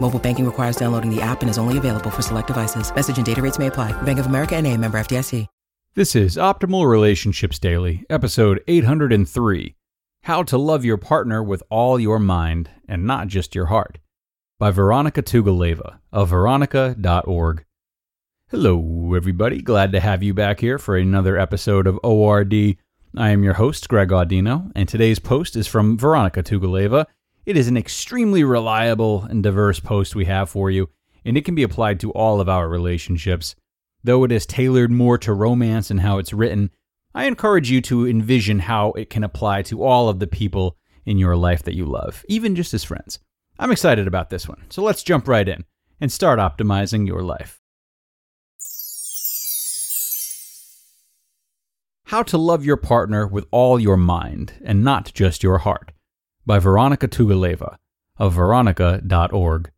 Mobile banking requires downloading the app and is only available for select devices. Message and data rates may apply. Bank of America and a member FDIC. This is Optimal Relationships Daily, episode 803 How to Love Your Partner with All Your Mind and Not Just Your Heart by Vironika Tugaleva of vironika.org. Hello, everybody. Glad to have you back here for another episode of ORD. I am your host, Greg Audino, and today's post is from Vironika Tugaleva. It is an extremely reliable and diverse post we have for you, and it can be applied to all of our relationships. Though it is tailored more to romance and how it's written, I encourage you to envision how it can apply to all of the people in your life that you love, even just as friends. I'm excited about this one, so let's jump right in and start optimizing your life. How to Love Your Partner with All Your Mind and Not Just Your Heart by Vironika Tugaleva of vironika.org.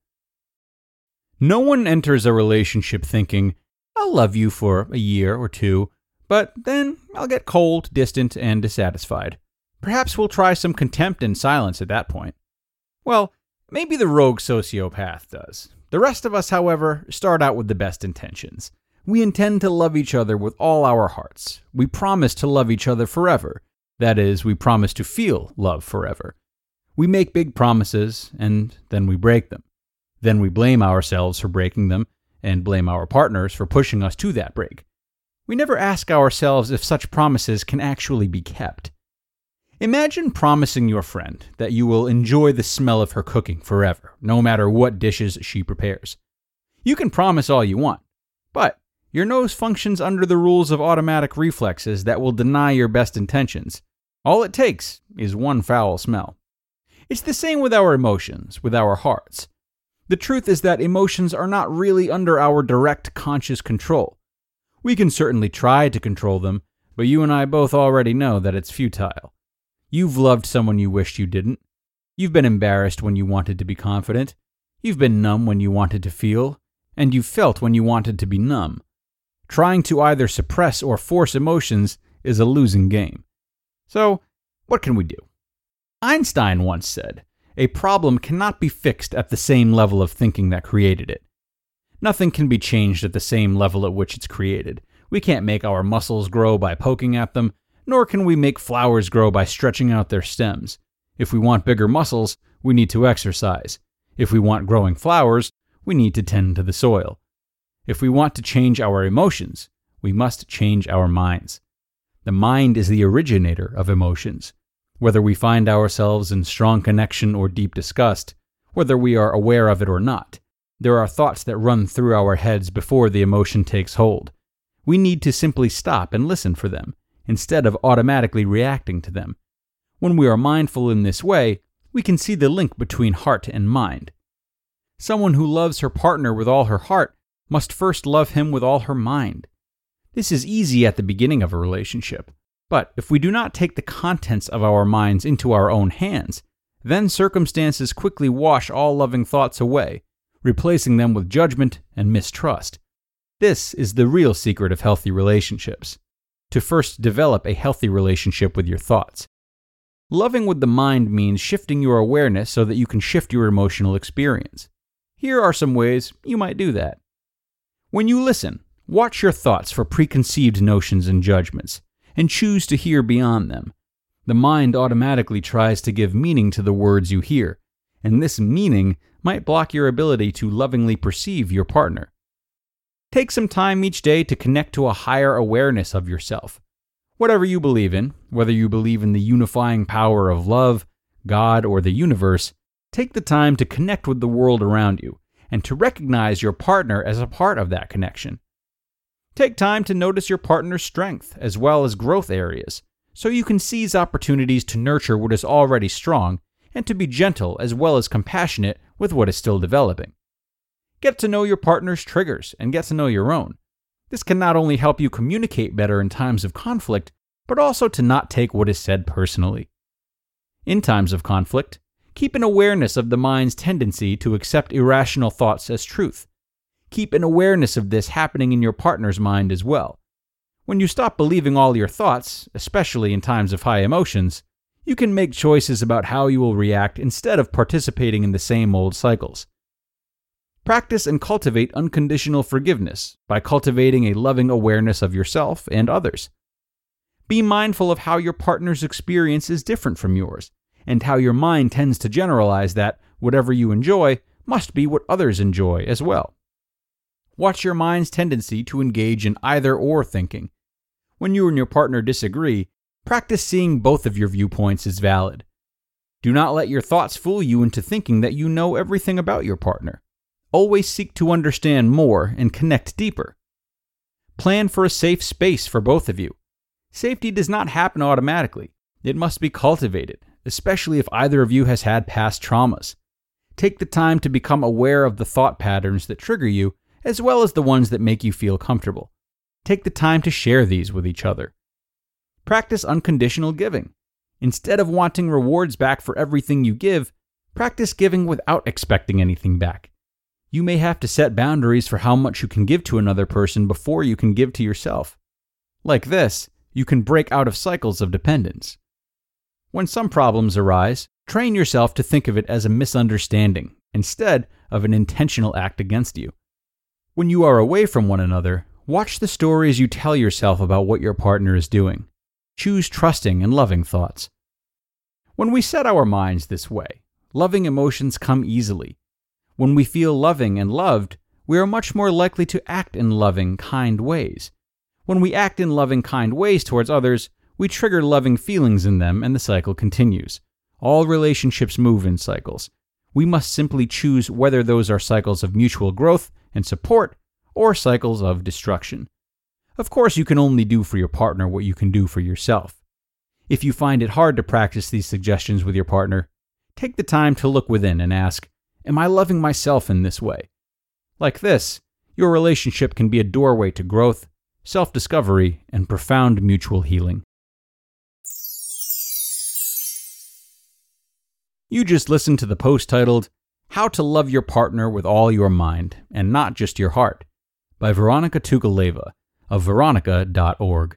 No one enters a relationship thinking, I'll love you for a year or two, but then I'll get cold, distant, and dissatisfied. Perhaps we'll try some contempt and silence at that point. Well, maybe the rogue sociopath does. The rest of us, however, start out with the best intentions. We intend to love each other with all our hearts. We promise to love each other forever. That is, we promise to feel love forever. We make big promises, and then we break them. Then we blame ourselves for breaking them, and blame our partners for pushing us to that break. We never ask ourselves if such promises can actually be kept. Imagine promising your friend that you will enjoy the smell of her cooking forever, no matter what dishes she prepares. You can promise all you want, but your nose functions under the rules of automatic reflexes that will deny your best intentions. All it takes is one foul smell. It's the same with our emotions, with our hearts. The truth is that emotions are not really under our direct conscious control. We can certainly try to control them, but you and I both already know that it's futile. You've loved someone you wished you didn't. You've been embarrassed when you wanted to be confident. You've been numb when you wanted to feel. And you've felt when you wanted to be numb. Trying to either suppress or force emotions is a losing game. So, what can we do? Einstein once said, a problem cannot be fixed at the same level of thinking that created it. Nothing can be changed at the same level at which it's created. We can't make our muscles grow by poking at them, nor can we make flowers grow by stretching out their stems. If we want bigger muscles, we need to exercise. If we want growing flowers, we need to tend to the soil. If we want to change our emotions, we must change our minds. The mind is the originator of emotions. Whether we find ourselves in strong connection or deep disgust, whether we are aware of it or not, there are thoughts that run through our heads before the emotion takes hold. We need to simply stop and listen for them, instead of automatically reacting to them. When we are mindful in this way, we can see the link between heart and mind. Someone who loves her partner with all her heart must first love him with all her mind. This is easy at the beginning of a relationship. But if we do not take the contents of our minds into our own hands, then circumstances quickly wash all loving thoughts away, replacing them with judgment and mistrust. This is the real secret of healthy relationships to first develop a healthy relationship with your thoughts. Loving with the mind means shifting your awareness so that you can shift your emotional experience. Here are some ways you might do that. When you listen, watch your thoughts for preconceived notions and judgments and choose to hear beyond them. The mind automatically tries to give meaning to the words you hear, and this meaning might block your ability to lovingly perceive your partner. Take some time each day to connect to a higher awareness of yourself. Whatever you believe in, whether you believe in the unifying power of love, God, or the universe, take the time to connect with the world around you and to recognize your partner as a part of that connection. Take time to notice your partner's strength as well as growth areas so you can seize opportunities to nurture what is already strong and to be gentle as well as compassionate with what is still developing. Get to know your partner's triggers and get to know your own. This can not only help you communicate better in times of conflict, but also to not take what is said personally. In times of conflict, keep an awareness of the mind's tendency to accept irrational thoughts as truth. Keep an awareness of this happening in your partner's mind as well. When you stop believing all your thoughts, especially in times of high emotions, you can make choices about how you will react instead of participating in the same old cycles. Practice and cultivate unconditional forgiveness by cultivating a loving awareness of yourself and others. Be mindful of how your partner's experience is different from yours, and how your mind tends to generalize that whatever you enjoy must be what others enjoy as well. Watch your mind's tendency to engage in either or thinking. When you and your partner disagree, practice seeing both of your viewpoints as valid. Do not let your thoughts fool you into thinking that you know everything about your partner. Always seek to understand more and connect deeper. Plan for a safe space for both of you. Safety does not happen automatically, it must be cultivated, especially if either of you has had past traumas. Take the time to become aware of the thought patterns that trigger you, as well as the ones that make you feel comfortable. Take the time to share these with each other. Practice unconditional giving. Instead of wanting rewards back for everything you give, practice giving without expecting anything back you may have to set boundaries for how much you can give to another person before you can give to yourself. Like this, you can break out of cycles of dependence. When some problems arise, train yourself to think of it as a misunderstanding instead of an intentional act against you. When you are away from one another, watch the stories you tell yourself about what your partner is doing. Choose trusting and loving thoughts. When we set our minds this way, loving emotions come easily when we feel loving and loved, we are much more likely to act in loving, kind ways. When we act in loving, kind ways towards others, we trigger loving feelings in them and the cycle continues. All relationships move in cycles. We must simply choose whether those are cycles of mutual growth and support or cycles of destruction. Of course, you can only do for your partner what you can do for yourself. If you find it hard to practice these suggestions with your partner, take the time to look within and ask, Am I loving myself in this way? Like this, your relationship can be a doorway to growth, self discovery, and profound mutual healing. You just listened to the post titled, How to Love Your Partner with All Your Mind and Not Just Your Heart by Vironika Tugaleva of vironika.org.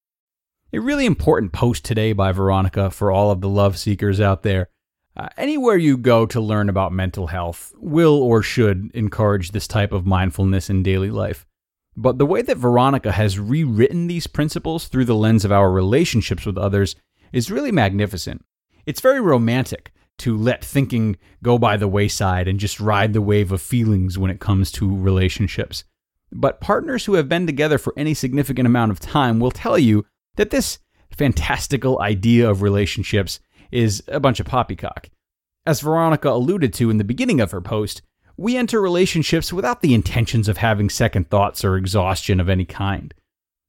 A really important post today by Vironika for all of the love seekers out there. Uh, anywhere you go to learn about mental health will or should encourage this type of mindfulness in daily life. But the way that Vironika has rewritten these principles through the lens of our relationships with others is really magnificent. It's very romantic to let thinking go by the wayside and just ride the wave of feelings when it comes to relationships. But partners who have been together for any significant amount of time will tell you that this fantastical idea of relationships is a bunch of poppycock. As Vironika alluded to in the beginning of her post, we enter relationships without the intentions of having second thoughts or exhaustion of any kind.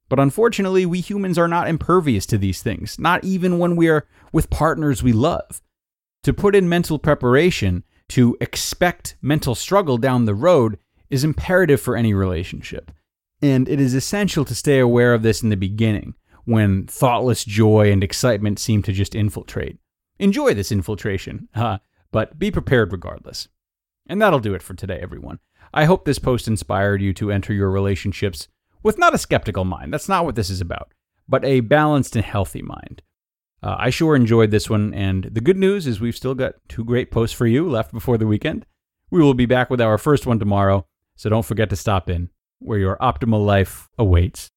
But unfortunately, we humans are not impervious to these things, not even when we are with partners we love. To put in mental preparation, to expect mental struggle down the road, is imperative for any relationship. And it is essential to stay aware of this in the beginning, when thoughtless joy and excitement seem to just infiltrate. Enjoy this infiltration, uh, but be prepared regardless. And that'll do it for today, everyone. I hope this post inspired you to enter your relationships with not a skeptical mind. That's not what this is about, but a balanced and healthy mind. Uh, I sure enjoyed this one, and the good news is we've still got two great posts for you left before the weekend. We will be back with our first one tomorrow, so don't forget to stop in, where your optimal life awaits.